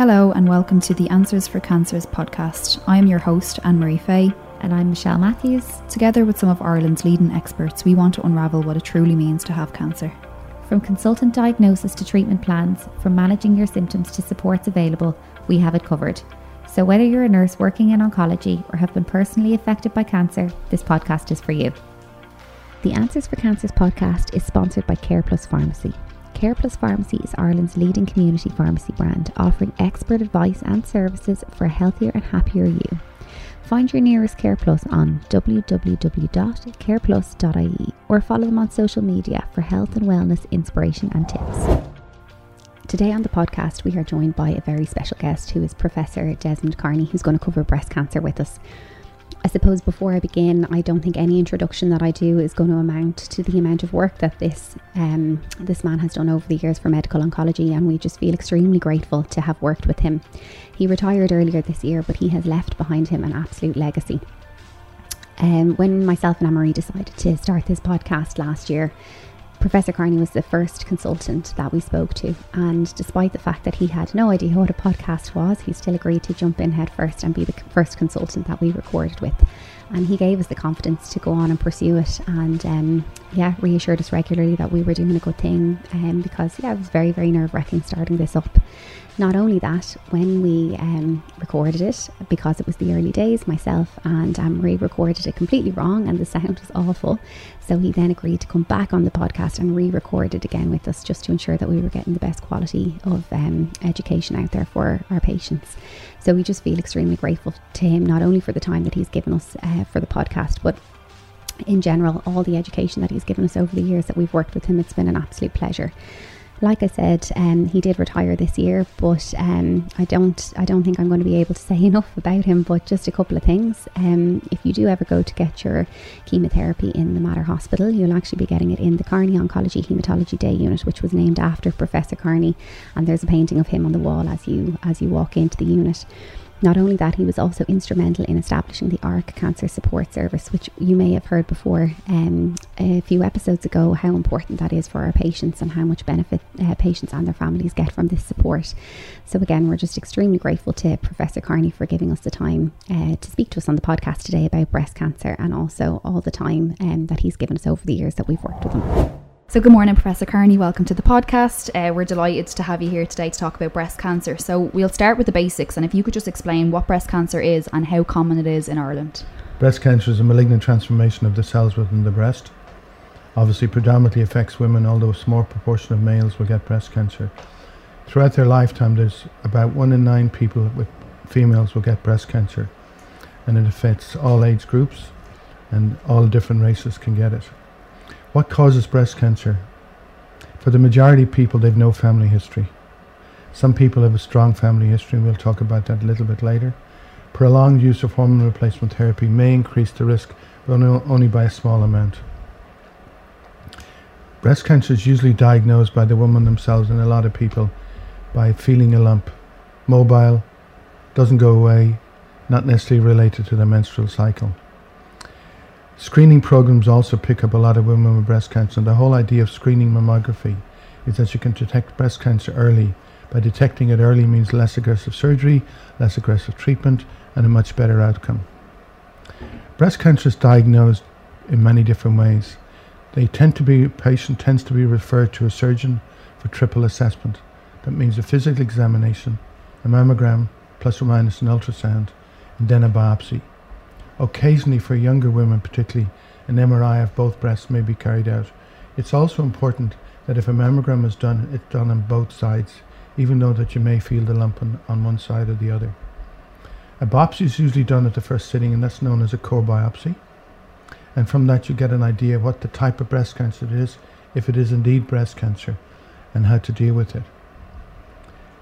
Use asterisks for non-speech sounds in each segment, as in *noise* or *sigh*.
Hello, and welcome to the Answers for Cancers podcast. I am your host, Anne Marie Fay. And I'm Michelle Matthews. Together with some of Ireland's leading experts, we want to unravel what it truly means to have cancer. From consultant diagnosis to treatment plans, from managing your symptoms to supports available, we have it covered. So, whether you're a nurse working in oncology or have been personally affected by cancer, this podcast is for you. The Answers for Cancers podcast is sponsored by Care Plus Pharmacy. Care Plus Pharmacy is Ireland's leading community pharmacy brand, offering expert advice and services for a healthier and happier you. Find your nearest Care Plus on www.careplus.ie or follow them on social media for health and wellness inspiration and tips. Today on the podcast, we are joined by a very special guest who is Professor Desmond Carney, who's going to cover breast cancer with us. I suppose before I begin, I don't think any introduction that I do is going to amount to the amount of work that this um, this man has done over the years for medical oncology, and we just feel extremely grateful to have worked with him. He retired earlier this year, but he has left behind him an absolute legacy. Um, when myself and Anne-Marie decided to start this podcast last year, Professor Carney was the first consultant that we spoke to, and despite the fact that he had no idea what a podcast was, he still agreed to jump in head first and be the first consultant that we recorded with. And he gave us the confidence to go on and pursue it, and um, yeah, reassured us regularly that we were doing a good thing. Um, because yeah, it was very very nerve wracking starting this up. Not only that, when we um, recorded it, because it was the early days, myself and Anne-Marie recorded it completely wrong and the sound was awful. So he then agreed to come back on the podcast and re record it again with us just to ensure that we were getting the best quality of um, education out there for our patients. So we just feel extremely grateful to him, not only for the time that he's given us uh, for the podcast, but in general, all the education that he's given us over the years that we've worked with him. It's been an absolute pleasure like I said, um, he did retire this year, but um, I don't I don't think I'm going to be able to *laughs* say enough about him. But just a couple of things. Um, if you do ever go to get your chemotherapy in the Mater Hospital, you'll actually be getting it in the Carney Oncology Hematology Day Unit, which was named after Professor Carney. And there's a painting of him on the wall as you as you walk into the unit. Not only that, he was also instrumental in establishing the ARC Cancer Support Service, which you may have heard before um, a few episodes ago, how important that is for our patients and how much benefit uh, patients and their families get from this support. So, again, we're just extremely grateful to Professor Carney for giving us the time uh, to speak to us on the podcast today about breast cancer and also all the time um, that he's given us over the years that we've worked with him. So, good morning, Professor Carney. Welcome to the podcast. Uh, we're delighted to have you here today to talk about breast cancer. So, we'll start with the basics, and if you could just explain what breast cancer is and how common it is in Ireland. Breast cancer is a malignant transformation of the cells within the breast. Obviously, predominantly affects women, although a small proportion of males will get breast cancer. Throughout their lifetime, there's about one in nine people with females will get breast cancer, and it affects all age groups, and all different races can get it. What causes breast cancer? For the majority of people, they've no family history. Some people have a strong family history, and we'll talk about that a little bit later. Prolonged use of hormone replacement therapy may increase the risk, but only by a small amount. Breast cancer is usually diagnosed by the woman themselves, and a lot of people by feeling a lump, mobile, doesn't go away, not necessarily related to the menstrual cycle. Screening programs also pick up a lot of women with breast cancer. And the whole idea of screening mammography is that you can detect breast cancer early. By detecting it early means less aggressive surgery, less aggressive treatment, and a much better outcome. Breast cancer is diagnosed in many different ways. They tend to be, patient tends to be referred to a surgeon for triple assessment. That means a physical examination, a mammogram, plus or minus an ultrasound, and then a biopsy. Occasionally, for younger women particularly, an MRI of both breasts may be carried out. It's also important that if a mammogram is done, it's done on both sides, even though that you may feel the lump on, on one side or the other. A biopsy is usually done at the first sitting, and that's known as a core biopsy. And from that, you get an idea what the type of breast cancer it is, if it is indeed breast cancer, and how to deal with it.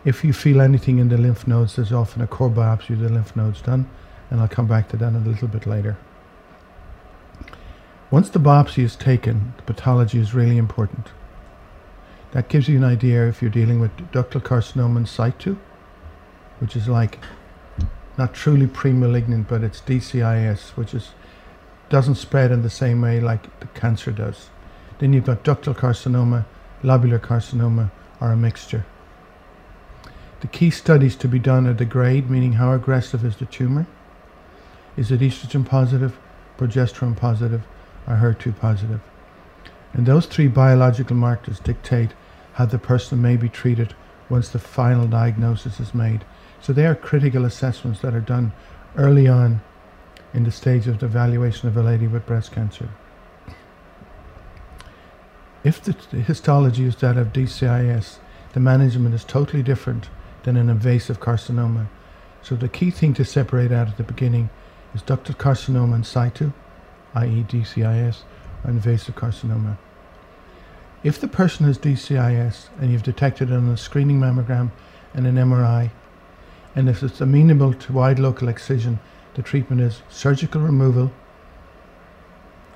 If you feel anything in the lymph nodes, there's often a core biopsy of the lymph nodes done, and I'll come back to that a little bit later. Once the biopsy is taken, the pathology is really important. That gives you an idea if you're dealing with ductal carcinoma in situ, which is like not truly pre-malignant, but it's DCIS, which is doesn't spread in the same way like the cancer does. Then you've got ductal carcinoma, lobular carcinoma, or a mixture. The key studies to be done are the grade, meaning how aggressive is the tumor. Is it estrogen positive, progesterone positive, or HER2 positive? And those three biological markers dictate how the person may be treated once the final diagnosis is made. So they are critical assessments that are done early on in the stage of the evaluation of a lady with breast cancer. If the histology is that of DCIS, the management is totally different than an invasive carcinoma. So the key thing to separate out at the beginning is ductal carcinoma in situ, i.e. DCIS, or invasive carcinoma. If the person has DCIS and you've detected it on a screening mammogram and an MRI, and if it's amenable to wide local excision, the treatment is surgical removal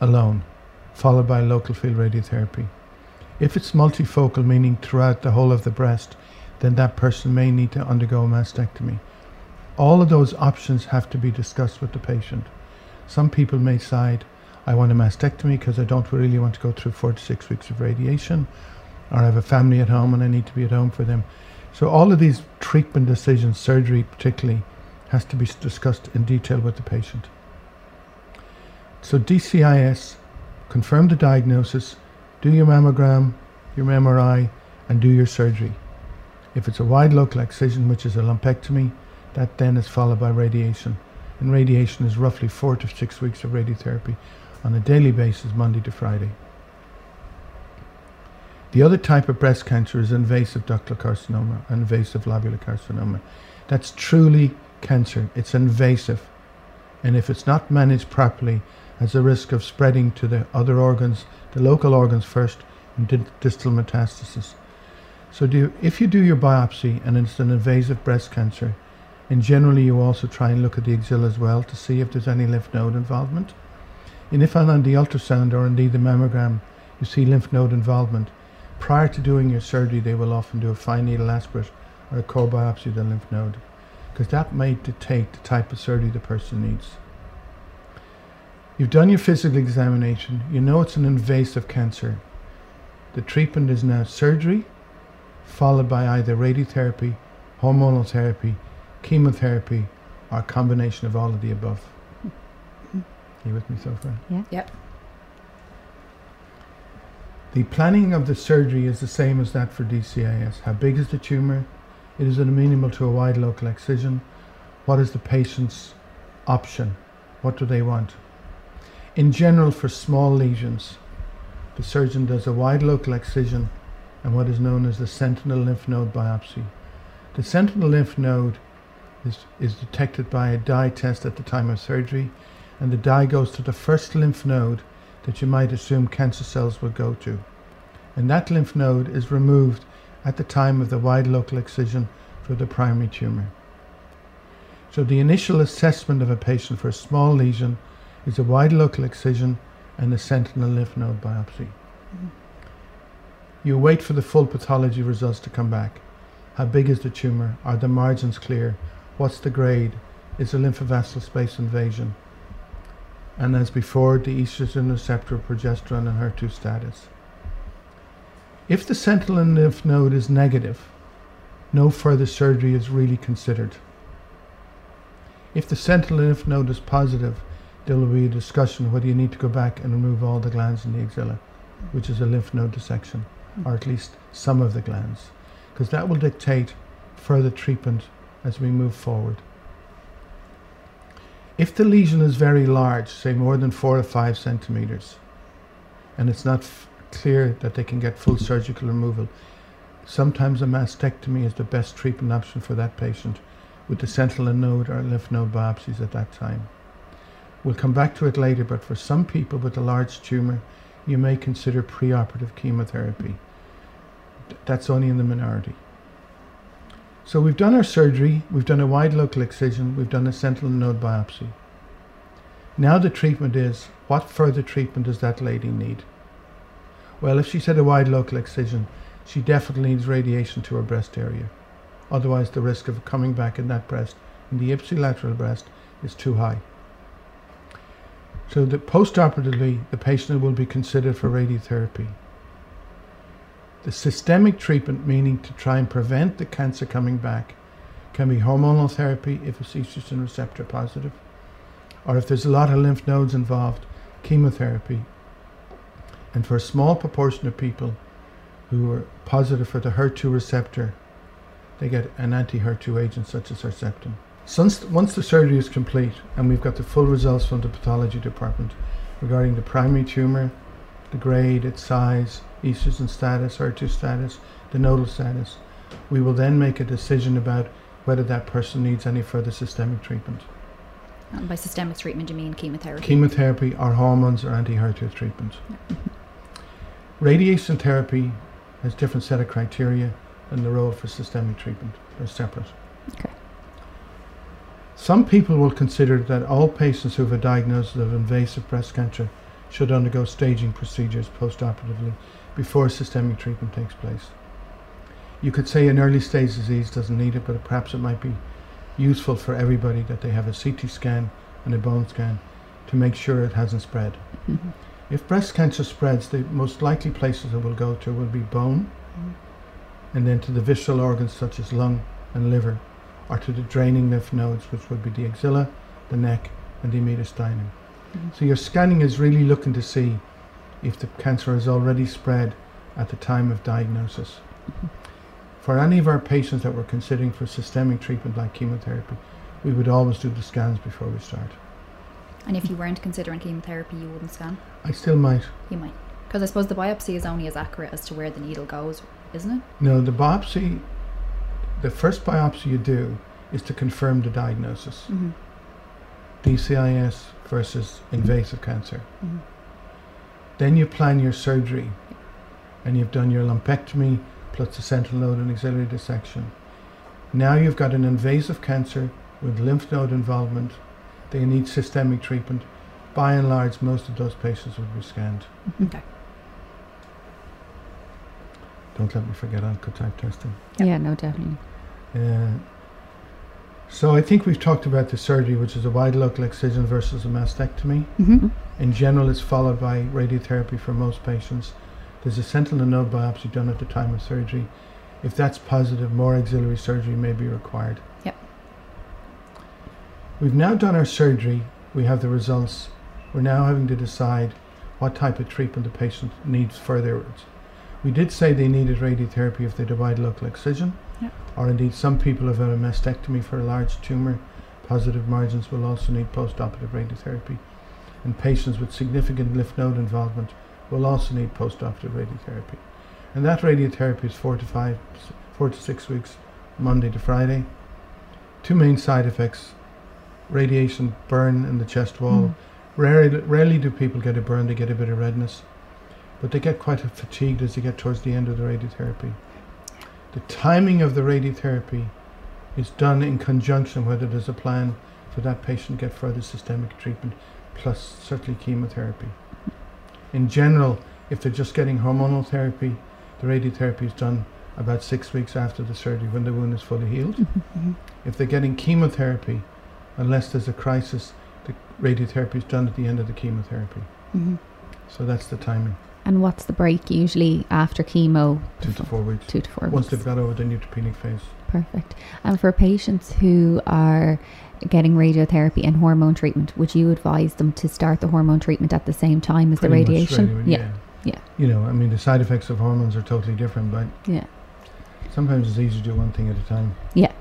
alone, followed by local field radiotherapy. If it's multifocal, meaning throughout the whole of the breast, then that person may need to undergo a mastectomy. All of those options have to be discussed with the patient. Some people may decide, I want a mastectomy because I don't really want to go through four to six weeks of radiation, or I have a family at home and I need to be at home for them. So, all of these treatment decisions, surgery particularly, has to be discussed in detail with the patient. So, DCIS, confirm the diagnosis, do your mammogram, your MRI, and do your surgery. If it's a wide local excision, which is a lumpectomy, that then is followed by radiation. And radiation is roughly four to six weeks of radiotherapy on a daily basis, Monday to Friday. The other type of breast cancer is invasive ductal carcinoma, invasive lobular carcinoma. That's truly cancer. It's invasive. And if it's not managed properly, has a risk of spreading to the other organs, the local organs first, and distal metastasis. So do if you do your biopsy and it's an invasive breast cancer, and generally you also try and look at the axilla as well to see if there's any lymph node involvement. And if on the ultrasound or indeed the mammogram you see lymph node involvement, prior to doing your surgery they will often do a fine needle aspirate or a core biopsy of the lymph node because that may dictate the type of surgery the person needs. You've done your physical examination, you know it's an invasive cancer. The treatment is now surgery, followed by either radiotherapy, hormonal therapy, chemotherapy, or a combination of all of the above. Are you with me so far? Yeah. Yep. The planning of the surgery is the same as that for DCIS. How big is the tumor? It is amenable to a wide local excision. What is the patient's option? What do they want? In general, for small lesions, the surgeon does a wide local excision and what is known as the sentinel lymph node biopsy. The sentinel lymph node is, is detected by a dye test at the time of surgery and the dye goes to the first lymph node that you might assume cancer cells would go to. And that lymph node is removed at the time of the wide local excision for the primary tumor. So the initial assessment of a patient for a small lesion is a wide local excision and a sentinel lymph node biopsy. Mm-hmm. You wait for the full pathology results to come back. How big is the tumor? Are the margins clear? What's the grade? Is the lymphovascular space invasion? and as before, the estrogen receptor, progesterone, and HER2 status. If the sentinel lymph node is negative, no further surgery is really considered. If the sentinel lymph node is positive, there will be a discussion whether you need to go back and remove all the glands in the axilla, which is a lymph node dissection, or at least some of the glands, because that will dictate further treatment as we move forward. If the lesion is very large, say more than four or five centimeters, and it's not clear that they can get full surgical removal, sometimes a mastectomy is the best treatment option for that patient with the sentinel node or lymph node biopsies at that time. We'll come back to it later, but for some people with a large tumor, you may consider preoperative chemotherapy. That's only in the minority. So we've done our surgery, we've done a wide local excision, we've done a sentinel node biopsy. Now the treatment is what further treatment does that lady need? Well, if she's had a wide local excision, she definitely needs radiation to her breast area. Otherwise, the risk of coming back in that breast, in the ipsilateral breast, is too high. So, the postoperatively, the patient will be considered for radiotherapy. The systemic treatment, meaning to try and prevent the cancer coming back, can be hormonal therapy if it's estrogen receptor positive, or if there's a lot of lymph nodes involved, chemotherapy. And for a small proportion of people who are positive for the HER2 receptor, they get an anti HER2 agent such as Herceptin. Since, once the surgery is complete and we've got the full results from the pathology department regarding the primary tumour, the grade, its size, estrogen status, HER2 status, the nodal status, we will then make a decision about whether that person needs any further systemic treatment. And by systemic treatment, do you mean chemotherapy? Chemotherapy or hormones or anti HER2 treatment. *laughs* Radiation therapy has different set of criteria than the role for systemic treatment. They're separate. Okay. Some people will consider that all patients who have a diagnosis of invasive breast cancer should undergo staging procedures postoperatively before systemic treatment takes place. You could say an early stage disease doesn't need it, but perhaps it might be useful for everybody that they have a CT scan and a bone scan to make sure it hasn't spread. Mm-hmm. If breast cancer spreads, the most likely places it will go to will be bone, and then to the visceral organs such as lung and liver, or to the draining lymph nodes, which would be the axilla, the neck, and the mediastinum. Mhm. So your scanning is really looking to see if the cancer has already spread at the time of diagnosis. For any of our patients that we're considering for systemic treatment like chemotherapy, we would always do the scans before we start. And if you weren't considering chemotherapy, you wouldn't scan? I still might. You might. Because I suppose the biopsy is only as accurate as to where the needle goes, isn't it? No, the biopsy, the first biopsy you do is to confirm the diagnosis. Mm-hmm. DCIS versus invasive cancer. Mhm. Then you plan your surgery and you've done your lumpectomy plus the sentinel node and axillary dissection. Now you've got an invasive cancer with lymph node involvement. They need systemic treatment. By and large, most of those patients will be scanned. Okay. Don't let me forget oncotype testing. Yep. Yeah, no, definitely. Uh, so I think we've talked about the surgery, which is a wide local excision versus a mastectomy. Mm-hmm. In general, it's followed by radiotherapy for most patients. There's a sentinel node biopsy done at the time of surgery. If that's positive, more auxiliary surgery may be required. Yep. We've now done our surgery. We have the results. We're now having to decide what type of treatment the patient needs further. We did say they needed radiotherapy if they wide local excision, Yep. or indeed some people have had a mastectomy for a large tumor. Positive margins will also need postoperative radiotherapy, and patients with significant lymph node involvement will also need post-operative radiotherapy. And that radiotherapy is four to five, four to six weeks, Monday to Friday. Two main side effects: radiation burn in the chest wall. Mm. Rarely, rarely do people get a burn; they get a bit of redness, but they get quite fatigued as they get towards the end of the radiotherapy. The timing of the radiotherapy is done in conjunction whether there's a plan for that patient to get further systemic treatment, plus certainly chemotherapy. In general, if they're just getting hormonal therapy, the radiotherapy is done about six weeks after the surgery when the wound is fully healed. Mm-hmm. If they're getting chemotherapy, unless there's a crisis, the radiotherapy is done at the end of the chemotherapy. Mm-hmm. So that's the timing, And what's the break usually after chemo? two to four weeks. Two to four Once weeks. Once they've got over the neutropenic phase. Perfect. And for patients who are getting radiotherapy and hormone treatment, would you advise them to start the hormone treatment at the same time as the Pretty much radiation? straight away, yeah. yeah. You know, I mean, the side effects of hormones are totally different, but Yeah. sometimes it's easier to do one thing at a time. Yeah.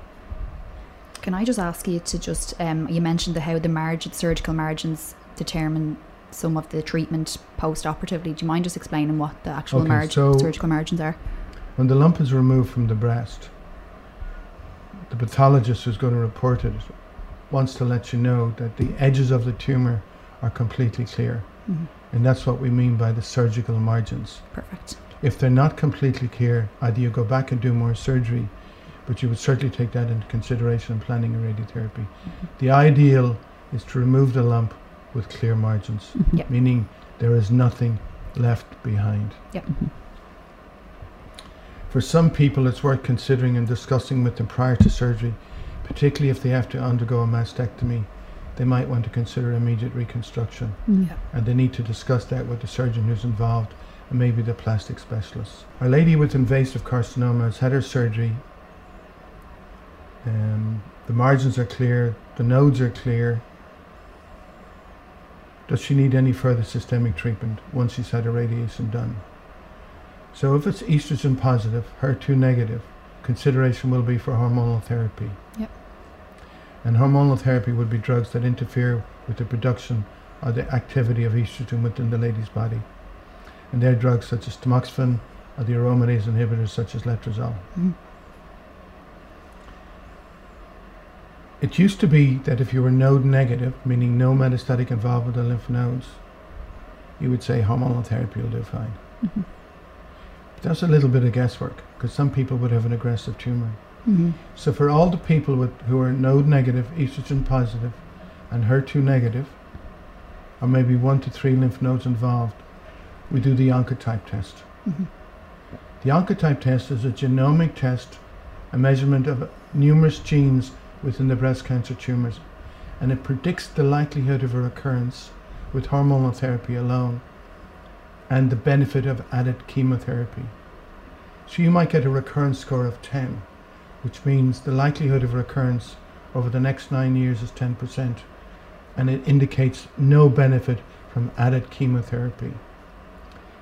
Can I just ask you to just um, you mentioned the how the margin surgical margins determine some of the treatment post operatively. Do you mind just explaining what the actual Okay, margin so- surgical margins are? When the lump is removed from the breast, the pathologist who's going to report it wants to let you know that the edges of the tumor are completely clear. Mhm. And that's what we mean by the surgical margins. Perfect. If they're not completely clear, either you go back and do more surgery, but you would certainly take that into consideration in planning a radiotherapy. The ideal is to remove the lump with clear margins, Mhm. Yeah. meaning there is nothing left behind. Mhm. For some people, it's worth considering and discussing with them prior to surgery, particularly if they have to undergo a mastectomy. They might want to consider immediate reconstruction, Mm. Yeah. and they need to discuss that with the surgeon who's involved and maybe the plastic specialist. A lady with invasive carcinoma has had her surgery. Um, the margins are clear, the nodes are clear. Does she need any further systemic treatment once she's had a radiation done? So if it's estrogen positive, HER2 negative, consideration will be for hormonal therapy. Yep. And hormonal therapy would be drugs that interfere with the production or the activity of estrogen within the lady's body. And they're drugs such as tamoxifen or the aromatase inhibitors such as letrozole. Mhm. It used to be that if you were node negative, meaning no metastatic involvement of the lymph nodes, you would say hormonal therapy will do fine. Mhm. But that's a little bit of guesswork because some people would have an aggressive tumor. Mm-hmm. So for all the people with, who are node negative, estrogen positive, and HER2 negative, or maybe one to three lymph nodes involved, we do the Oncotype test. Mhm. The Oncotype test is a genomic test, a measurement of numerous genes within the breast cancer tumors, and it predicts the likelihood of a recurrence with hormonal therapy alone and the benefit of added chemotherapy. So you might get a recurrence score of 10, which means the likelihood of recurrence over the next nine years is 10%, and it indicates no benefit from added chemotherapy.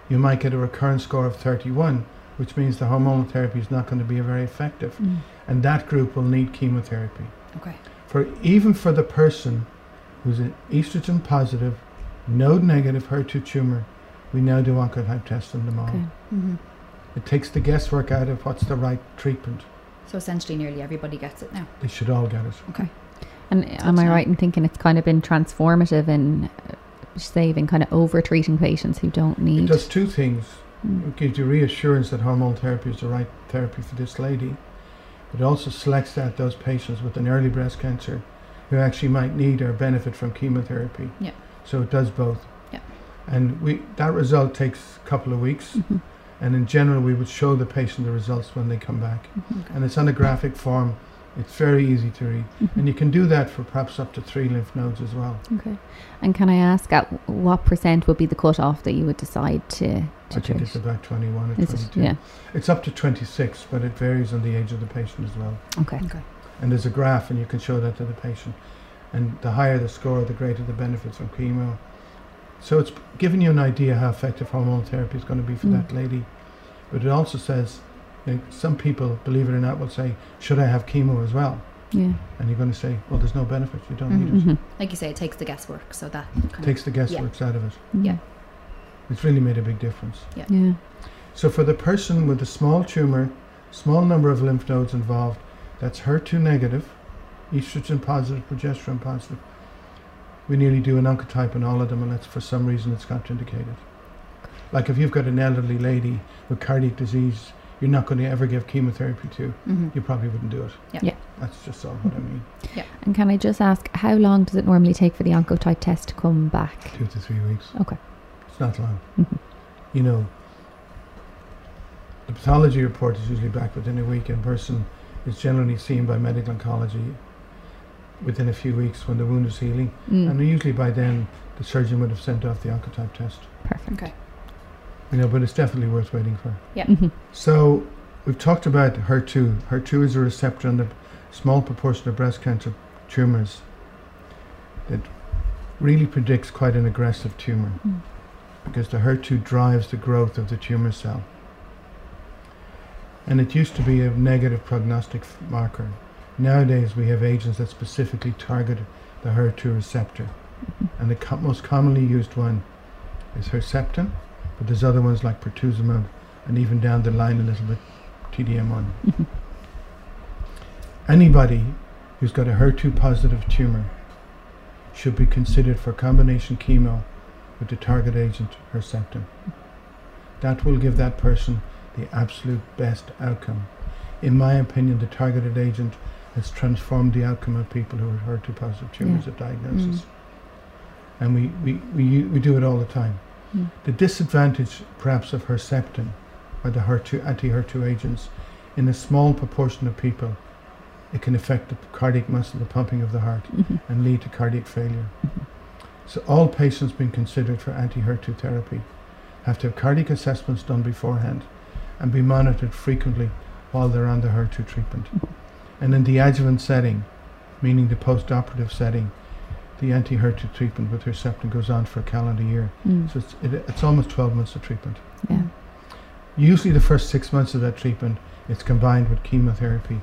You might get a recurrence score of 31, which means the hormonal therapy is not going to be very effective, Mm. and that group will need chemotherapy. Okay. For even for the person who's an estrogen positive, node negative HER2 tumor, we now do oncotype tests on them all. Okay. Mm-hmm. It takes the guesswork out of what's the right treatment. So essentially, nearly everybody gets it now. They should all get it. Okay. And am I right in thinking it's kind of been transformative in uh, saving kind of over treating patients who don't need? It need? does two things. Mm. It gives you reassurance that hormone therapy is the right therapy for this lady. It also selects out those patients with an early breast cancer who actually might need or benefit from chemotherapy. Yeah. So it does both. Yeah. And we that result takes a couple of weeks. Mhm. And in general, we would show the patient the results when they come back. Mhm. And it's on a graphic form. It's very easy to read. Mhm. And you can do that for perhaps up to three lymph nodes as well. Okay. And can I ask at what percent would be the cutoff that you would decide to, I to think treat? it's about 21 or Is it? Yeah. It's up to 26, but it varies on the age of the patient as well. Okay. Okay. And there's a graph, and you can show that to the patient. And the higher the score, the greater the benefits from chemo. So it's giving you an idea how effective hormonal therapy is going to be for Mm. that lady. But it also says, you know, some people, believe it or not, will say, "Should I have chemo as well?" Yeah. And you're going to say, "Well, there's no benefit. You don't Mhm. need it." Mhm. Like you say, it takes the guesswork. So that It kind takes the guesswork out of it. Yeah. It's really made a big difference. Yeah. So for the person with a small tumor, small number of lymph nodes involved, that's HER2 negative, estrogen positive, progesterone positive. We nearly do an oncotype on all of them, unless for some reason it's contraindicated. Like if you've got an elderly lady with cardiac disease, you're not going to ever give chemotherapy to. of. hmm You probably wouldn't do it. Yeah. Yeah. That's just all what I mean. Yeah. And can I just ask, how long does it normally take for the oncotype test to come back? Two to three weeks. Okay. It's not long. Mhm. You know, the pathology report is usually back within a week, and person is generally seen by medical oncology within a few weeks when the wound is healing. Mm. And usually by then, the surgeon would have sent off the oncotype test. Perfect. Okay. You know, but it's definitely worth waiting for. Mhm. So we've talked about HER2. HER2 is a receptor on the small proportion of breast cancer tumors that really predicts quite an aggressive tumor Mm. because the HER2 drives the growth of the tumor cell. And it used to be a negative prognostic f- marker. Nowadays, we have agents that specifically target the HER2 receptor. And the co- most commonly used one is Herceptin, but there's other ones like pertuzumab and even down the line a little bit TDM1. Mhm. Anybody who's got a HER2 positive tumor should be considered for combination chemo with the target agent Herceptin. That will give that person the absolute best outcome. In my opinion, the targeted agent has transformed the outcome of people who are HER2 positive tumors at diagnosis. And we, we, we, we do it all the time. Mm. The disadvantage, perhaps, of Herceptin or the HER2 anti-HER2 agents, in a small proportion of people, it can affect the cardiac muscle, the pumping of the heart, Mhm. and lead to cardiac failure. Mhm. So all patients being considered for anti-HER2 therapy have to have cardiac assessments done beforehand and be monitored frequently while they're on the HER2 treatment. And in the adjuvant setting, meaning the post-operative setting, the anti-HER2 treatment with Herceptin goes on for a calendar year. Mm. So it's, it, it's almost 12 months of treatment. Yeah. Usually the first six months of that treatment, it's combined with chemotherapy.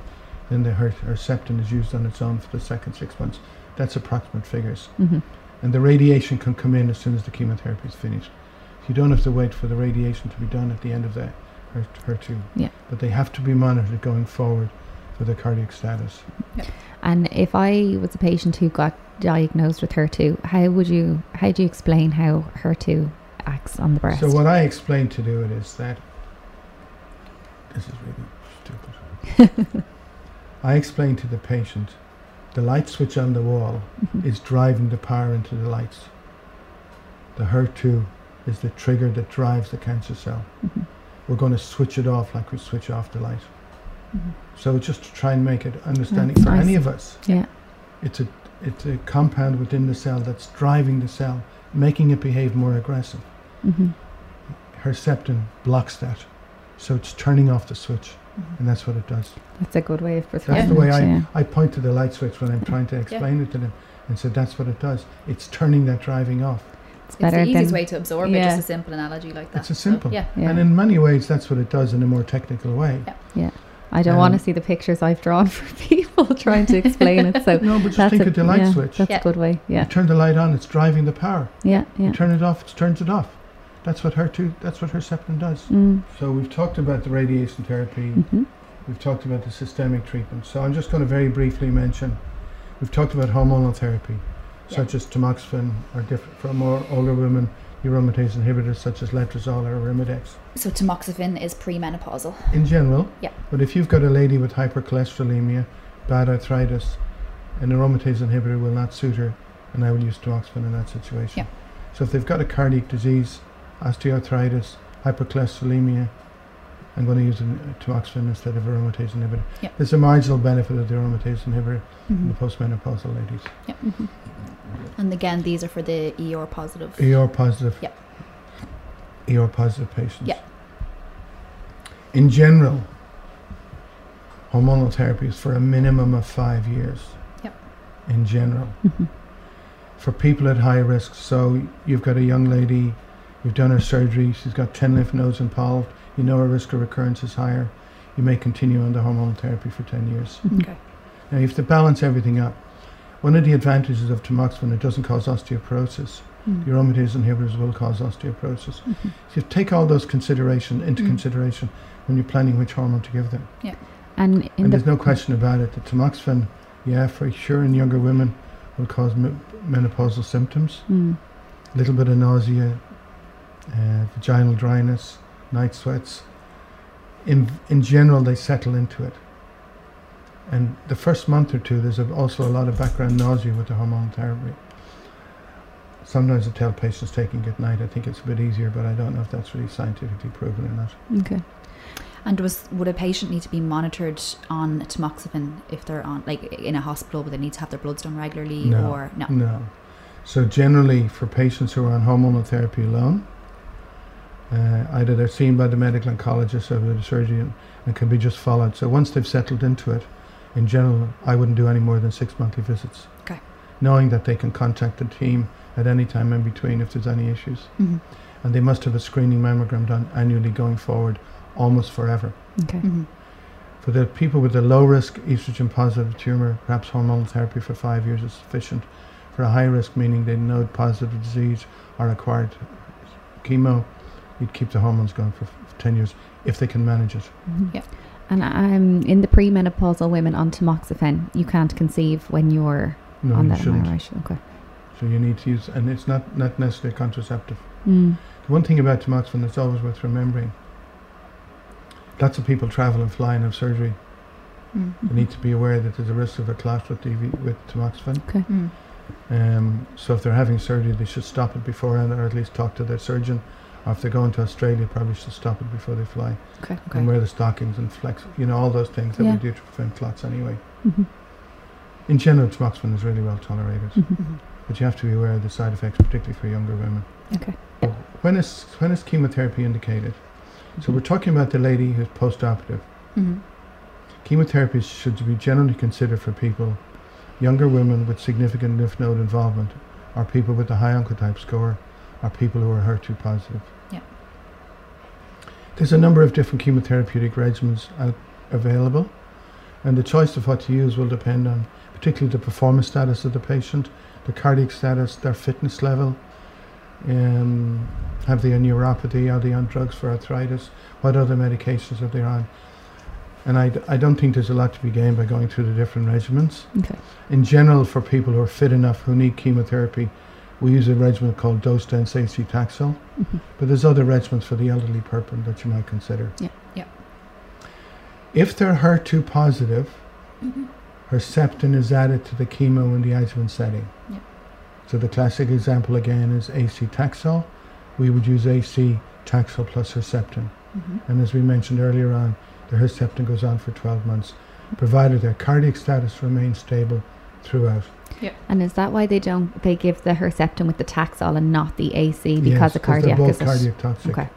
Then the Her- Herceptin is used on its own for the second six months. That's approximate figures. hmm And the radiation can come in as soon as the chemotherapy is finished. So you don't have to wait for the radiation to be done at the end of that Her- HER2. Yeah. But they have to be monitored going forward for the cardiac status. And if I was a patient who got diagnosed with HER2, how would you how do you explain how HER2 acts on the breast? So what I explain to do it is that this is really stupid. *laughs* I explain to the patient the light switch on the wall Mhm. is driving the power into the lights. The HER2 is the trigger that drives the cancer cell. Mhm. We're going to switch it off like we switch off the light. Mhm. So just to try and make it understanding That's for nice. any of us, Yeah. it's a it's a compound within the cell that's driving the cell, making it behave more aggressive. hmm Herceptin blocks that, so it's turning off the switch, Mhm. and that's what it does. That's a good way of That's prescribing the way I, yeah. I point to the light switch when I'm *laughs* trying to explain it to them, and said that's what it does. It's turning that driving off. It's It's better the easiest way to absorb it, Yeah. just a simple analogy like that. It's a So, simple. yeah. yeah. And in many ways, that's what it does in a more technical way. Yeah. Yeah. I don't want to um, see the pictures I've drawn *laughs* for people trying to explain it. So *laughs* No, but just that's think a, of the light yeah, switch. That's Yeah. a good way. You Yeah. turn the light on, it's driving the power. Yeah. You Yeah. turn it off, it turns it off. That's what HER2, that's what Herceptin does. Mm. So we've talked about the radiation therapy, hmm we've talked about the systemic treatment. So I'm just going to very briefly mention, we've talked about hormonal therapy, such as tamoxifen, or different for more older women, aromatase inhibitors such as letrozole or Arimidex. So tamoxifen is premenopausal. In general, Yeah. but if you've got a lady with hypercholesterolemia, bad arthritis, an aromatase inhibitor will not suit her, and I will use tamoxifen in that situation. Yeah. So if they've got a cardiac disease, osteoarthritis, hypercholesterolemia, I'm going to use a tamoxifen instead of aromatase inhibitor. Yeah. There's a marginal benefit of the aromatase inhibitor in Mhm. the postmenopausal ladies. hmm And again, these are for the ER positive. ER positive. Yeah. ER positive patients. Yeah. In general, hormonal therapy is for a minimum of five years. Yep. In general, hmm for people at high risk. So you've got a young lady, you've done her surgery, she's got 10 lymph nodes involved, you know her risk of recurrence is higher. You may continue on the hormonal therapy for 10 years. Okay. Now, you have to balance everything up. One of the advantages of tamoxifen, it doesn't cause osteoporosis. Mm. The aromatase inhibitors will cause osteoporosis. Mhm. So you take all those consideration into Mm. consideration when you're planning which hormone to give them. Yeah, And in and the there's no question about it. The tamoxifen, yeah, for sure in younger women will cause me- menopausal symptoms. Mm. A little bit of nausea, uh, vaginal dryness, night sweats. In in general, they settle into it. And the first month or two, there's also a lot of background nausea with the hormone therapy. Sometimes I tell patients taking it at night. I think it's a bit easier, but I don't know if that's really scientifically proven or not. Okay. And was would a patient need to be monitored on tamoxifen if they're on like in a hospital? Would they need to have their bloods done regularly No. or no? No. So generally, for patients who are on hormonal therapy alone, uh, either they're seen by the medical oncologist or the surgeon and can be just followed. So once they've settled into it, in general, I wouldn't do any more than six monthly visits. Okay. Knowing that they can contact the team at any time in between if there's any issues. Mhm. And they must have a screening mammogram done annually going forward, almost forever. Okay. Mhm. For the people with a low risk estrogen positive tumor, perhaps hormonal therapy for five years is sufficient. For a high risk, meaning they node positive disease or acquired chemo, you'd keep the hormones going for f- 10 years if they can manage it. Mhm. Yeah. And um, in the premenopausal women on tamoxifen, you can't conceive when you're No, on you that. Am shouldn't. Right? Okay. So you need to use, and it's not, not necessarily contraceptive. Mm. The one thing about tamoxifen that's always worth remembering lots of people travel and fly and have surgery. Mm. They need to be aware that there's a risk of a clot with, DV, with tamoxifen. Mm. Um, so if they're having surgery, they should stop it beforehand, or at least talk to their surgeon. Or if they're going to Australia, probably should stop it before they fly Okay. Okay. and wear the stockings and flex. You know all those things that Yeah. we do to prevent clots anyway. Mhm. In general, tamoxifen is really well tolerated, Mhm. Mhm. but you have to be aware of the side effects, particularly for younger women. Okay. When is when is chemotherapy indicated? So we're talking about the lady who's post-operative. Mhm. Chemotherapy should be generally considered for people, younger women with significant lymph node involvement, or people with a high oncotype score, or people who are HER2 positive. Yeah. There's a number of different chemotherapeutic regimens out available, and the choice of what to use will depend on particularly the performance status of the patient, the cardiac status, their fitness level, um, have they a neuropathy, are they on drugs for arthritis, what other medications are they on. And I, d- I don't think there's a lot to be gained by going through the different regimens. Okay. In general, for people who are fit enough who need chemotherapy, we use a regimen called dose dense AC Taxol. Mhm. But there's other regimens for the elderly person that you might consider. Yeah. Yeah. If they're HER2 positive, Herceptin is added to the chemo in the adjuvant setting. Yeah. So the classic example again is AC Taxol. We would use AC Taxol plus Herceptin. Mhm. And as we mentioned earlier on, the Herceptin goes on for 12 months, provided their cardiac status remains stable throughout. Yeah. And is that why they don't they give the Herceptin with the Taxol and not the AC because Yes, of 'cause cardiac? They're both cardiac toxic. Okay.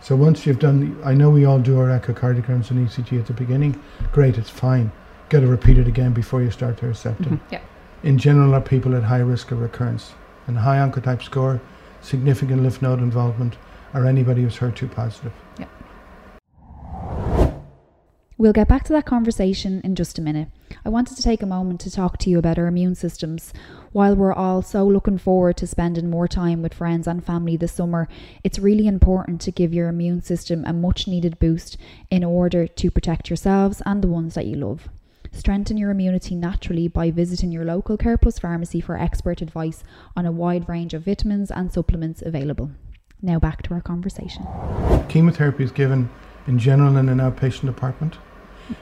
So once you've done, the, I know we all do our echocardiograms and ECG at the beginning. Great, it's fine. Got to repeat it again before you start the Herceptin. Mhm. Yeah. In general, are people at high risk of recurrence and high oncotype score, significant lymph node involvement, or anybody who's HER2 positive. We'll get back to that conversation in just a minute. I wanted to take a moment to talk to you about our immune systems. While we're all so looking forward to spending more time with friends and family this summer, it's really important to give your immune system a much needed boost in order to protect yourselves and the ones that you love. Strengthen your immunity naturally by visiting your local Care Plus pharmacy for expert advice on a wide range of vitamins and supplements available. Now back to our conversation. Chemotherapy is given in general in an outpatient department.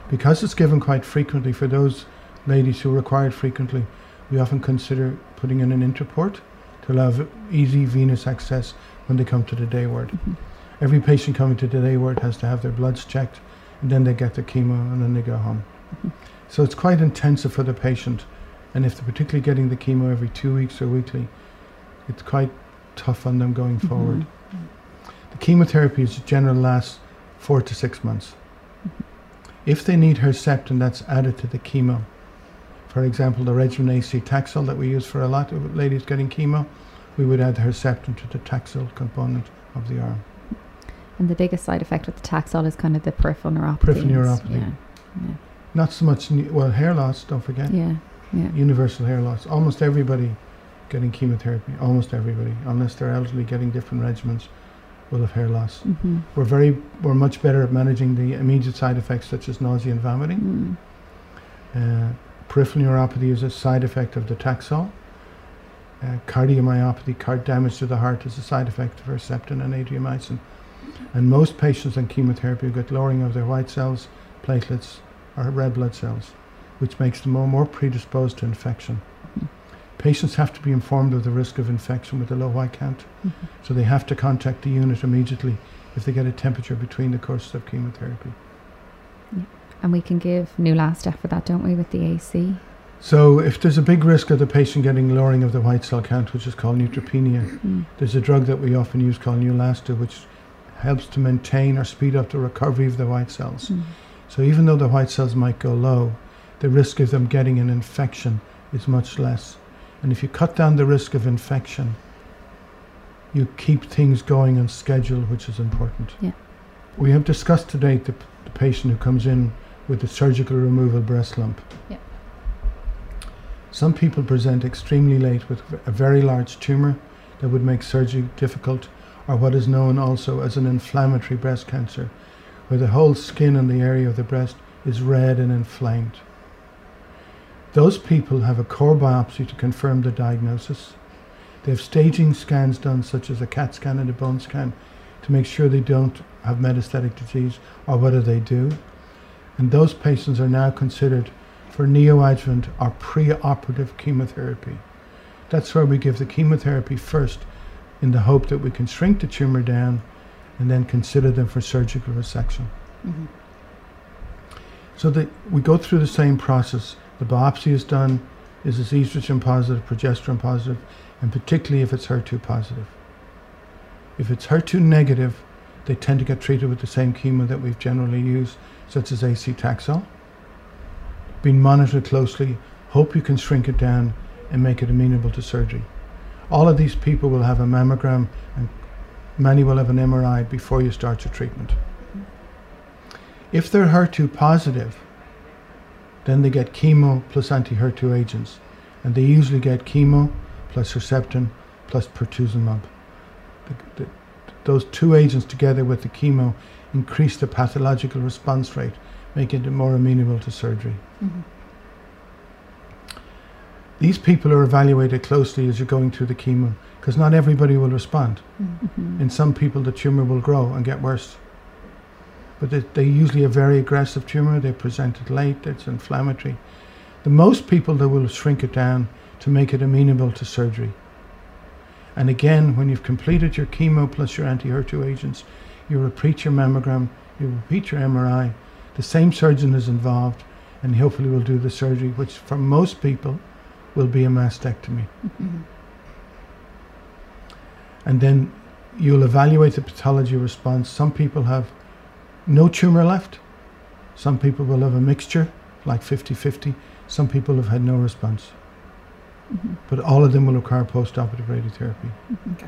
Because it's given quite frequently for those ladies who require it frequently, we often consider putting in an interport to allow easy venous access when they come to the day ward. Mhm. Every patient coming to the day ward has to have their bloods checked and then they get their chemo and then they go home. Mhm. So it's quite intensive for the patient. And if they're particularly getting the chemo every two weeks or weekly, it's quite tough on them going forward. The chemotherapy is general lasts four to six months. If they need Herceptin, that's added to the chemo. For example, the regimen AC Taxol that we use for a lot of ladies getting chemo, we would add Herceptin to the Taxol component of the arm. And the biggest side effect with the Taxol is kind of the peripheral neuropathy. Peripheral neuropathy. Yeah. Not so much, well, hair loss, don't forget. Yeah. Yeah. Universal hair loss. Almost everybody getting chemotherapy, almost everybody, unless they're elderly getting different regimens, will have hair loss. Mm-hmm. We're very, we're much better at managing the immediate side effects such as nausea and vomiting. Mm. Uh, peripheral neuropathy is a side effect of the Taxol. Uh, cardiomyopathy, card damage to the heart, is a side effect of Herceptin and adriamycin. And most patients on chemotherapy get lowering of their white cells, platelets, or red blood cells, which makes them more, more predisposed to infection. Patients have to be informed of the risk of infection with a low white count, Mhm. so they have to contact the unit immediately if they get a temperature between the courses of chemotherapy. And we can give Neulasta for that, don't we, with the AC? So, if there's a big risk of the patient getting lowering of the white cell count, which is called neutropenia, Mm. there's a drug that we often use called Neulasta, which helps to maintain or speed up the recovery of the white cells. Mm. So, even though the white cells might go low, the risk of them getting an infection is much less. And if you cut down the risk of infection, you keep things going on schedule, which is important. Yeah. We have discussed today the, the patient who comes in with a surgical removal breast lump. Yeah. Some people present extremely late with a very large tumor that would make surgery difficult, or what is known also as an inflammatory breast cancer, where the whole skin in the area of the breast is red and inflamed. Those people have a core biopsy to confirm the diagnosis. They have staging scans done, such as a CAT scan and a bone scan, to make sure they don't have metastatic disease or whether they do. And those patients are now considered for neoadjuvant or preoperative chemotherapy. That's where we give the chemotherapy first in the hope that we can shrink the tumor down and then consider them for surgical resection. Mhm. So that we go through the same process. The biopsy is done. Is this estrogen positive, progesterone positive, and particularly if it's HER2 positive. If it's HER2 negative, they tend to get treated with the same chemo that we've generally used, such as AC Taxol. being monitored closely. Hope you can shrink it down and make it amenable to surgery. All of these people will have a mammogram and many will have an MRI before you start your treatment. If they're HER2 positive, then they get chemo plus anti-HER2 agents, and they usually get chemo plus Herceptin plus pertuzumab. The, the, those two agents together with the chemo increase the pathological response rate, making it more amenable to surgery. Mhm. These people are evaluated closely as you're going through the chemo because not everybody will respond. Mhm. In some people, the tumor will grow and get worse. But they, they usually a very aggressive tumor. They present it late. It's inflammatory. The most people that will shrink it down to make it amenable to surgery. And again, when you've completed your chemo plus your anti-HER2 agents, you repeat your mammogram, you repeat your MRI. The same surgeon is involved, and hopefully will do the surgery, which for most people will be a mastectomy. Mhm. and then you'll evaluate the pathology response. Some people have no tumor left. Some people will have a mixture, like 50 50. Some people have had no response. Mhm. But all of them will require post operative radiotherapy. Okay.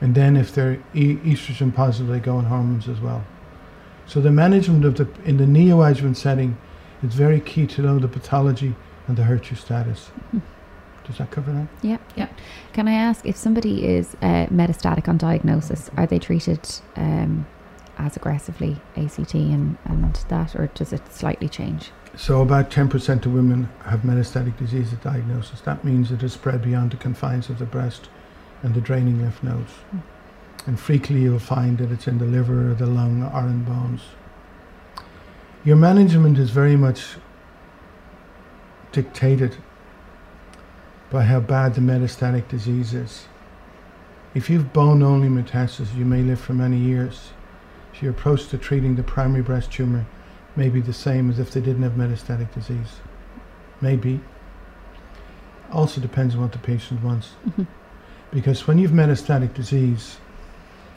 And then, if they're e- estrogen positive, they go on hormones as well. So, the management of the in the neoadjuvant setting is very key to know the pathology and the HER2 status. Mhm. Does that cover that? Yeah. Yeah. Can I ask if somebody is uh, metastatic on diagnosis, are they treated um, as aggressively ACT and, and that, or does it slightly change? So about 10% of women have metastatic disease at diagnosis. That means it has spread beyond the confines of the breast and the draining lymph nodes. Mm. And frequently you'll find that it's in the liver, the lung, or in bones. Your management is very much dictated by how bad the metastatic disease is. If you've bone-only metastasis, you may live for many years. Your approach to treating the primary breast tumor may be the same as if they didn't have metastatic disease. Maybe. Also depends on what the patient wants. Mhm. Because when you've metastatic disease,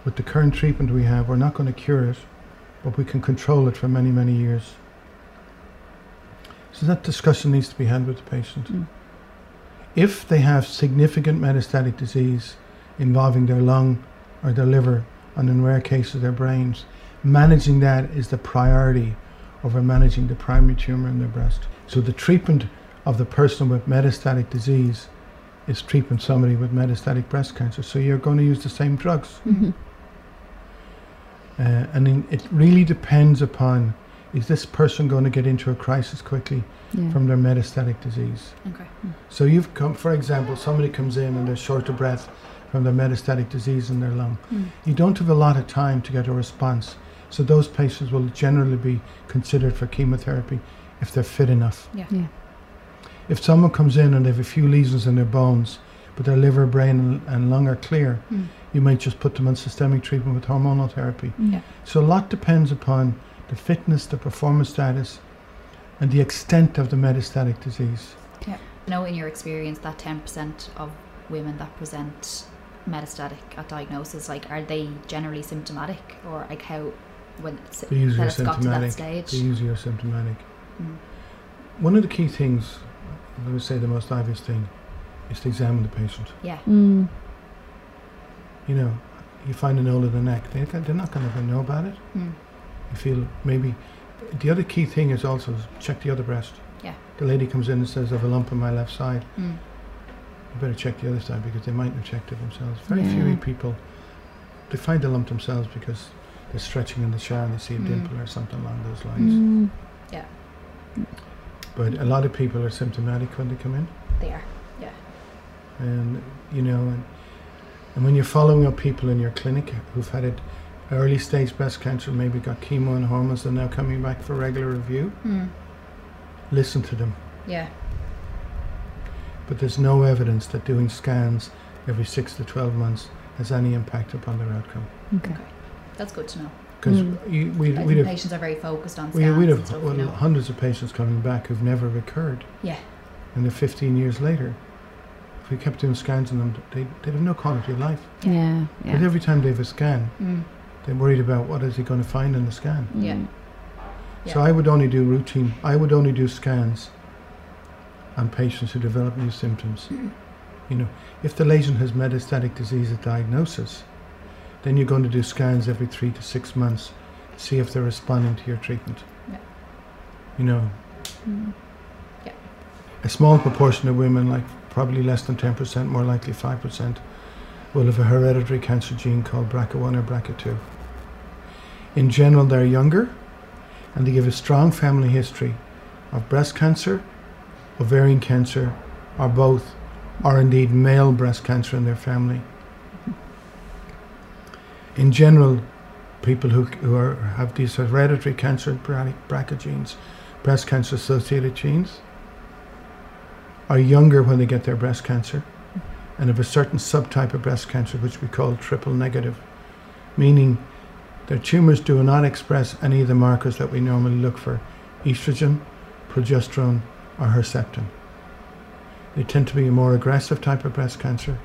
with the current treatment we have, we're not going to cure it, but we can control it for many, many years. So that discussion needs to be had with the patient. Mm. If they have significant metastatic disease involving their lung or their liver, and in rare cases their brains, managing that is the priority over managing the primary tumor in their breast. So the treatment of the person with metastatic disease is treating somebody with metastatic breast cancer. So you're going to use the same drugs. Mhm. Uh, and in, it really depends upon is this person going to get into a crisis quickly Yeah. from their metastatic disease? Okay. So you've come, for example, somebody comes in and they're short of breath from their metastatic disease in their lung. Mm. You don't have a lot of time to get a response. So those patients will generally be considered for chemotherapy if they're fit enough. yeah. If someone comes in and they have a few lesions in their bones, but their liver, brain, and, and lung are clear, Mm. you might just put them on systemic treatment with hormonal therapy. Mm. Yeah. So a lot depends upon the fitness, the performance status, and the extent of the metastatic disease. You know, in your experience, that 10% of women that present metastatic at diagnosis, like, are they generally symptomatic? Or, like, how, when it's, They usually it's got to that stage? They usually are symptomatic. Mm. One of the key things, I would say the most obvious thing, is to examine the patient. Yeah. Mm. You know, you find a knoll in the neck, they, they're not going to know about it. Mm. You feel maybe. The other key thing is also check the other breast. Yeah. The lady comes in and says, I have a lump on my left side. Mm. You better check the other side because they might have checked it themselves. Very few people, they find the lump themselves because they're stretching in the shower and they see a Mm. dimple or something along those lines. Mm. But a lot of people are symptomatic when they come in. They are. Yeah. And you know and, and when you're following up people in your clinic who've had it early stage breast cancer maybe got chemo and hormones and now coming back for regular review Mm. listen to them Yeah. But there's no evidence that doing scans every 6 to 12 months has any impact upon their outcome Okay. That's good to know. because Mm. we, we'd have, patients are very focused on we, scans we'd and have stuff, well, you know. hundreds of patients coming back who've never recurred Yeah. and they're 15 years later if we kept doing scans on them they, they'd have no quality of life Yeah. Yeah. but every time they have a scan Mm. they're worried about what is he going to find in the scan Yeah. Mm. So I would only do routine. I would only do scans on patients who develop new symptoms. You know, if the lesion has metastatic disease at diagnosis, then you're going to do scans every three to six months to see if they're responding to your treatment. Yeah. You know, Mm. a small proportion of women, like probably less than 10%, more likely 5%, will have a hereditary cancer gene called BRCA1 or BRCA2. In general, they're younger and they give a strong family history of breast cancer, ovarian cancer, or both, or indeed male breast cancer in their family. In general, people who, who are, have these hereditary cancer BRCA genes, breast cancer associated genes, are younger when they get their breast cancer and have a certain subtype of breast cancer which we call triple negative, meaning their tumours do not express any of the markers that we normally look for estrogen, progesterone, or Herceptin. They tend to be a more aggressive type of breast cancer.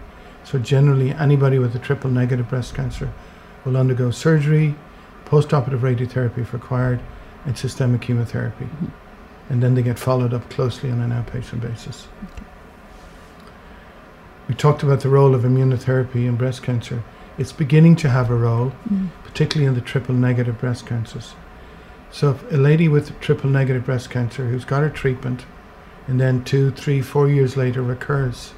So, generally, anybody with a triple negative breast cancer will undergo surgery, postoperative radiotherapy if required, and systemic chemotherapy. Mhm. And then they get followed up closely on an outpatient basis. We talked about the role of immunotherapy in breast cancer. It's beginning to have a role, Mm. particularly in the triple negative breast cancers. So, if a lady with triple negative breast cancer who's got her treatment and then two, three, four years later recurs,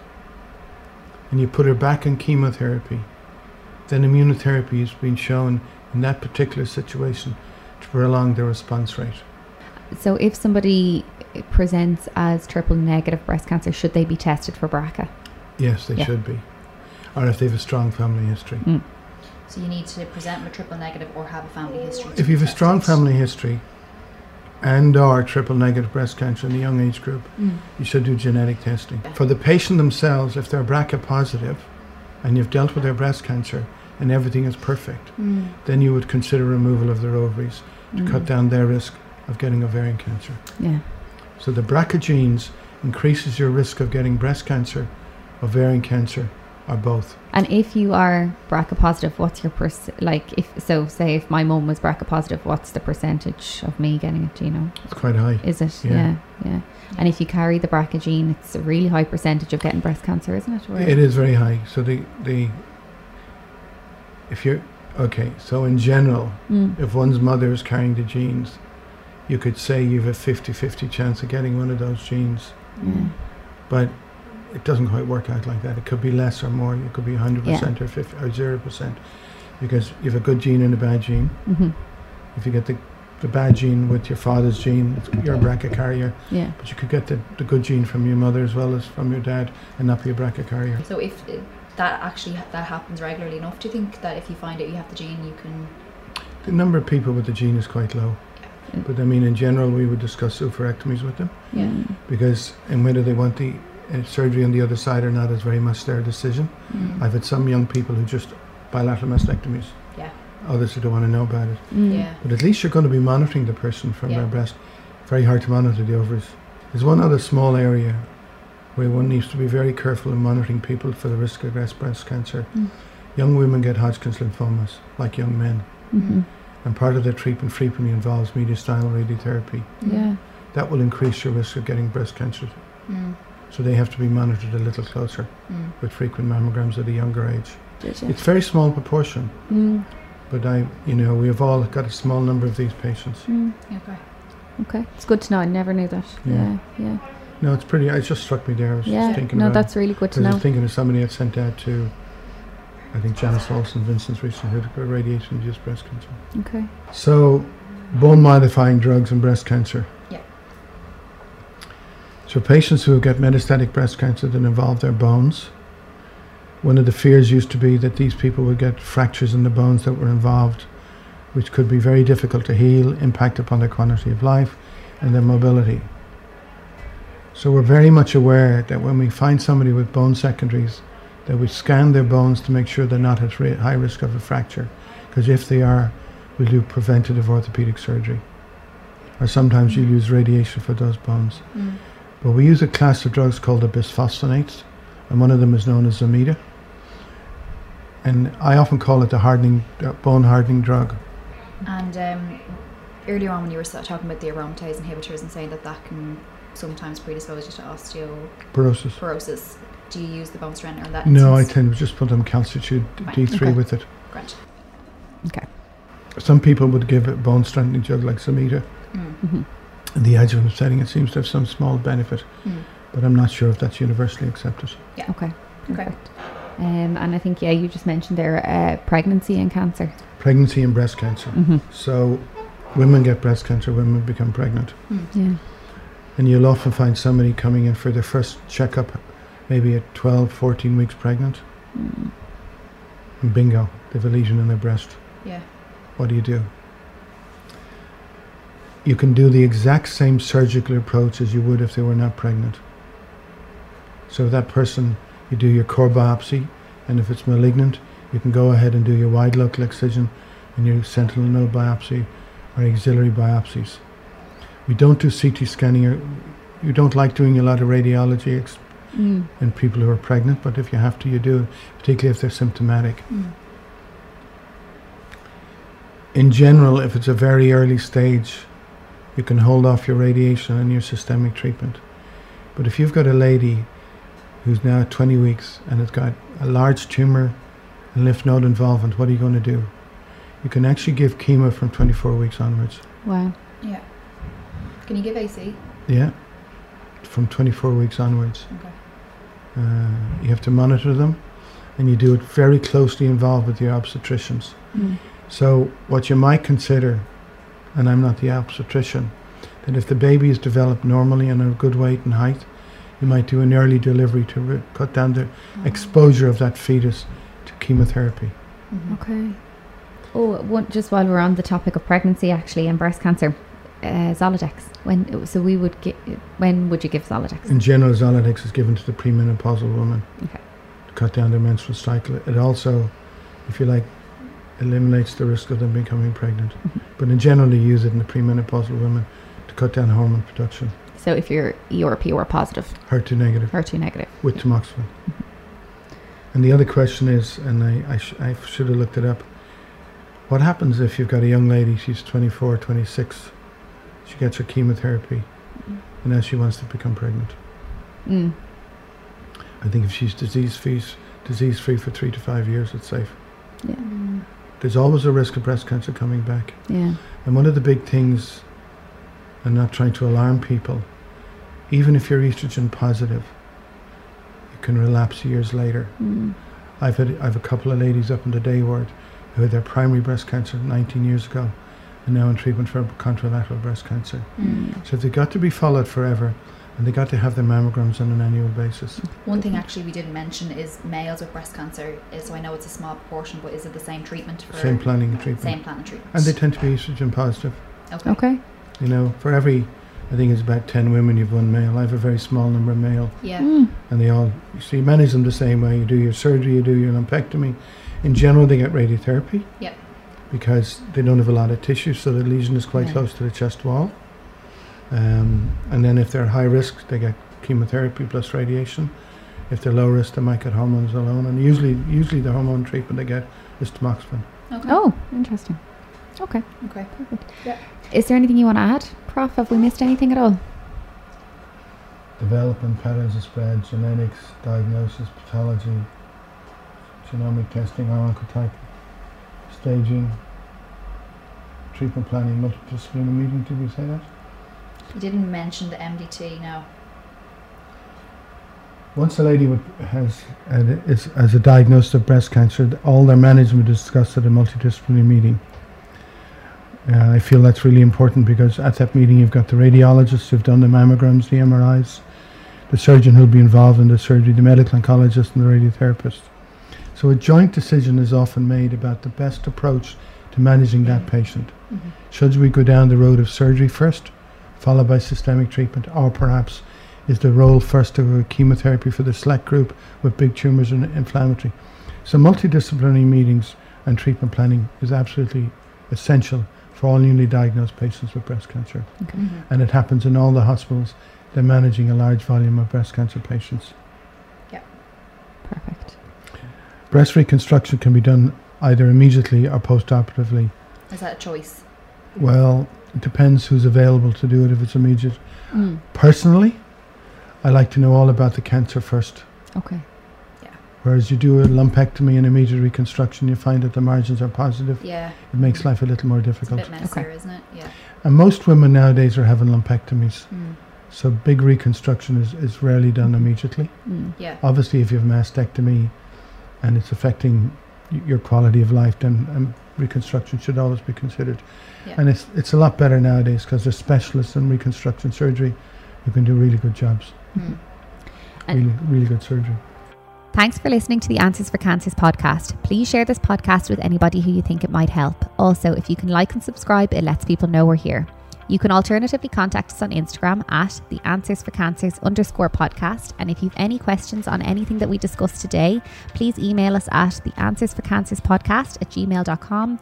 and you put her back in chemotherapy, then immunotherapy has been shown in that particular situation to prolong the response rate. So, if somebody presents as triple negative breast cancer, should they be tested for BRCA? Yes, they Yeah. should be. Or if they have a strong family history. Mm. So you need to present with triple negative or have a family history. If you have a strong family history and or triple negative breast cancer in the young age group, Mm. you should do genetic testing. For the patient themselves, if they're BRCA positive and you've dealt with their breast cancer and everything is perfect, Mm. then you would consider removal of their ovaries to cut Mm. down their risk of getting ovarian cancer. Yeah. So the BRCA genes increases your risk of getting breast cancer, ovarian cancer, or both. And if you are BRCA positive, what's your pers- like? If so, say if my mum was BRCA positive, what's the percentage of me getting it? Do you know? It's quite high. Is it? Yeah. Yeah. yeah, And if you carry the BRCA gene, it's a really high percentage of getting breast cancer, isn't it? Or- It is very high. So the the if you're okay, so in general, Mm. if one's mother is carrying the genes, you could say you have a 50-50 chance of getting one of those genes. Yeah. But it doesn't quite work out like that. It could be less or more. It could be 100% or 50 or 0% because you have a good gene and a bad gene. hmm If you get the, the bad gene with your father's gene, you're a BRCA carrier. Yeah. But you could get the, the good gene from your mother as well as from your dad and not be a BRCA carrier. So if that actually that happens regularly enough, do you think that if you find out you have the gene, you can? The number of people with the gene is quite low. But I mean, in general, we would discuss oophorectomies with them Yeah. because, and whether they want the surgery on the other side or not is very much their decision. Mm. I've had some young people who just bilateral mastectomies. Yeah. Others who don't want to know about it. Mm. Yeah. But at least you're going to be monitoring the person from Yeah. their breast. Very hard to monitor the ovaries. There's one other small area where one needs to be very careful in monitoring people for the risk of breast breast cancer. Mm. Young women get Hodgkin's lymphomas, like young men, Mhm. and part of their treatment frequently involves mediastinal radiotherapy. Yeah. That will increase your risk of getting breast cancer. Mm. So they have to be monitored a little closer Mm. with frequent mammograms at a younger age. Did you? It's very small proportion, Mm. but I, you know, we have all got a small number of these patients. Mm. Okay. Okay. It's good to know. I never knew that. Yeah. Yeah. Yeah. No, it's pretty. It just struck me there. I was Yeah. just thinking No, about. that's really good to know. I was thinking of somebody I'd sent out to. I think Janice Olsen, Vincent's recently had radiation-induced breast cancer. Okay. So, bone modifying drugs and breast cancer. So, patients who get metastatic breast cancer that involve their bones, one of the fears used to be that these people would get fractures in the bones that were involved, which could be very difficult to heal, impact upon their quality of life and their mobility. So, we're very much aware that when we find somebody with bone secondaries, that we scan their bones to make sure they're not at high risk of a fracture. Because if they are, we'll do preventative orthopedic surgery. Or sometimes you use radiation for those bones. Mm. But we use a class of drugs called the bisphosphonates, and one of them is known as Zometa. And I often call it the hardening, uh, bone hardening drug. And um, earlier on, when you were talking about the aromatase inhibitors and saying that that can sometimes predispose you to Porosis. osteoporosis. Do you use the bone strengthener in that No, I tend to just put them Calcichew Right, D3 okay. with it. Grant. Okay. Some people would give a bone strengthening drug like Zometa. Mm. In the adjuvant setting, it seems to have some small benefit, Mm. but I'm not sure if that's universally accepted. Okay. Okay. Perfect. Um, and I think yeah, you just mentioned there uh, pregnancy and cancer. Pregnancy and breast cancer. Mm-hmm. So, women get breast cancer, women become pregnant. Mm. Yeah. And you'll often find somebody coming in for their first checkup, maybe at 12, 14 weeks pregnant, Mm. and bingo, they've a lesion in their breast. Yeah. What do you do? You can do the exact same surgical approach as you would if they were not pregnant. So, that person, you do your core biopsy, and if it's malignant, you can go ahead and do your wide local excision and your sentinel node biopsy or axillary biopsies. We don't do CT scanning, or you don't like doing a lot of radiology ex- Mm. in people who are pregnant, but if you have to, you do, particularly if they're symptomatic. Mm. In general, if it's a very early stage, you can hold off your radiation and your systemic treatment. But if you've got a lady who's now 20 weeks and has got a large tumor and lymph node involvement, what are you going to do? You can actually give chemo from 24 weeks onwards. Wow. Yeah. Can you give AC? Yeah, from 24 weeks onwards. Okay. Uh, you have to monitor them, and you do it very closely involved with your obstetricians. Mm. So, what you might consider, and I'm not the obstetrician, that if the baby is developed normally and a good weight and height, you might do an early delivery to re- cut down the exposure of that fetus to chemotherapy. Mhm. Okay. Oh, one, just while we're on the topic of pregnancy, actually, and breast cancer, uh, Zoladex. When so we would get. When would you give Zoladex? In general, Zoladex is given to the premenopausal woman Okay. to cut down their menstrual cycle. It also, if you like, eliminates the risk of them becoming pregnant. Mhm. But in general, you use it in the premenopausal women to cut down hormone production. So if you're ERP or positive, HER2 negative. HER2 negative. with tamoxifen. And the other question is, and I, I, sh- I should have looked it up, what happens if you've got a young lady, she's 24, 26, she gets her chemotherapy, and now she wants to become pregnant? Mm. I think if she's disease free, disease free for three to five years, it's safe. Yeah. There's always a risk of breast cancer coming back. Yeah. And one of the big things, I'm not trying to alarm people, even if you're estrogen positive, you can relapse years later. Mm. I've had I've a couple of ladies up in the day ward who had their primary breast cancer 19 years ago, and now in treatment for contralateral breast cancer. Mm. So they've got to be followed forever, and they got to have their mammograms on an annual basis. One thing actually we didn't mention is males with breast cancer. Is so I know it's a small proportion, but is it the same treatment for Same planning and treatment, same plan of treatment? and they tend to be estrogen positive. okay. Okay. You know, for every, I think it's about 10 women, you've one male. I have a very small number of male, Yeah. Mm. and they all. So you manage them the same way. You do your surgery, you do your lumpectomy. In general, they get radiotherapy. Yep. Because they don't have a lot of tissue, so the lesion is quite Right. close to the chest wall. Um, and then if they're high risk, they get chemotherapy plus radiation. If they're low risk, they might get hormones alone. And usually, usually the hormone treatment they get is tamoxifen. Okay. Oh, interesting. Okay. Okay. Perfect. Yeah. Is there anything you want to add, Prof? Have we missed anything at all? Development, patterns of spread, genetics, diagnosis, pathology, genomic testing, oncotype, staging, treatment planning, multidisciplinary meeting. Did we say that? You didn't mention the MDT now. Once a lady would, has is, has a diagnosis of breast cancer, all their management is discussed at a multidisciplinary meeting. Uh, I feel that's really important because at that meeting you've got the radiologists who've done the mammograms, the MRIs, the surgeon who'll be involved in the surgery, the medical oncologist, and the radiotherapist. So a joint decision is often made about the best approach to managing that patient. Mhm. Should we go down the road of surgery first, followed by systemic treatment, or perhaps is the role first of go chemotherapy for the select group with big tumours and inflammatory? So multidisciplinary meetings and treatment planning is absolutely essential for all newly diagnosed patients with breast cancer. Okay. Mhm. And it happens in all the hospitals. They're managing a large volume of breast cancer patients. Yeah, perfect. Breast reconstruction can be done either immediately or post-operatively. Is that a choice? Well, it depends who's available to do it if it's immediate. Mm. Personally, I like to know all about the cancer first. Okay. Yeah. Whereas you do a lumpectomy and immediate reconstruction, you find that the margins are positive. Yeah. It makes life a little more It's a difficult. bit messier, Okay. isn't it? Yeah. And most women nowadays are having lumpectomies. Mm. So big reconstruction is, is rarely done immediately. Mm. Yeah. Obviously, if you have mastectomy and it's affecting y- your quality of life, then um, reconstruction should always be considered. Yeah. And it's it's a lot better nowadays because there's specialists in reconstruction surgery who can do really good jobs, Mm. Really really good surgery. Thanks for listening to the Answers for Cancers podcast. Please share this podcast with anybody who you think it might help. Also, if you can like and subscribe, it lets people know we're here. You can alternatively contact us on Instagram at the Answers for Cancers underscore podcast. And if you've any questions on anything that we discussed today, please email us at the Answers for Cancers podcast at gmail.com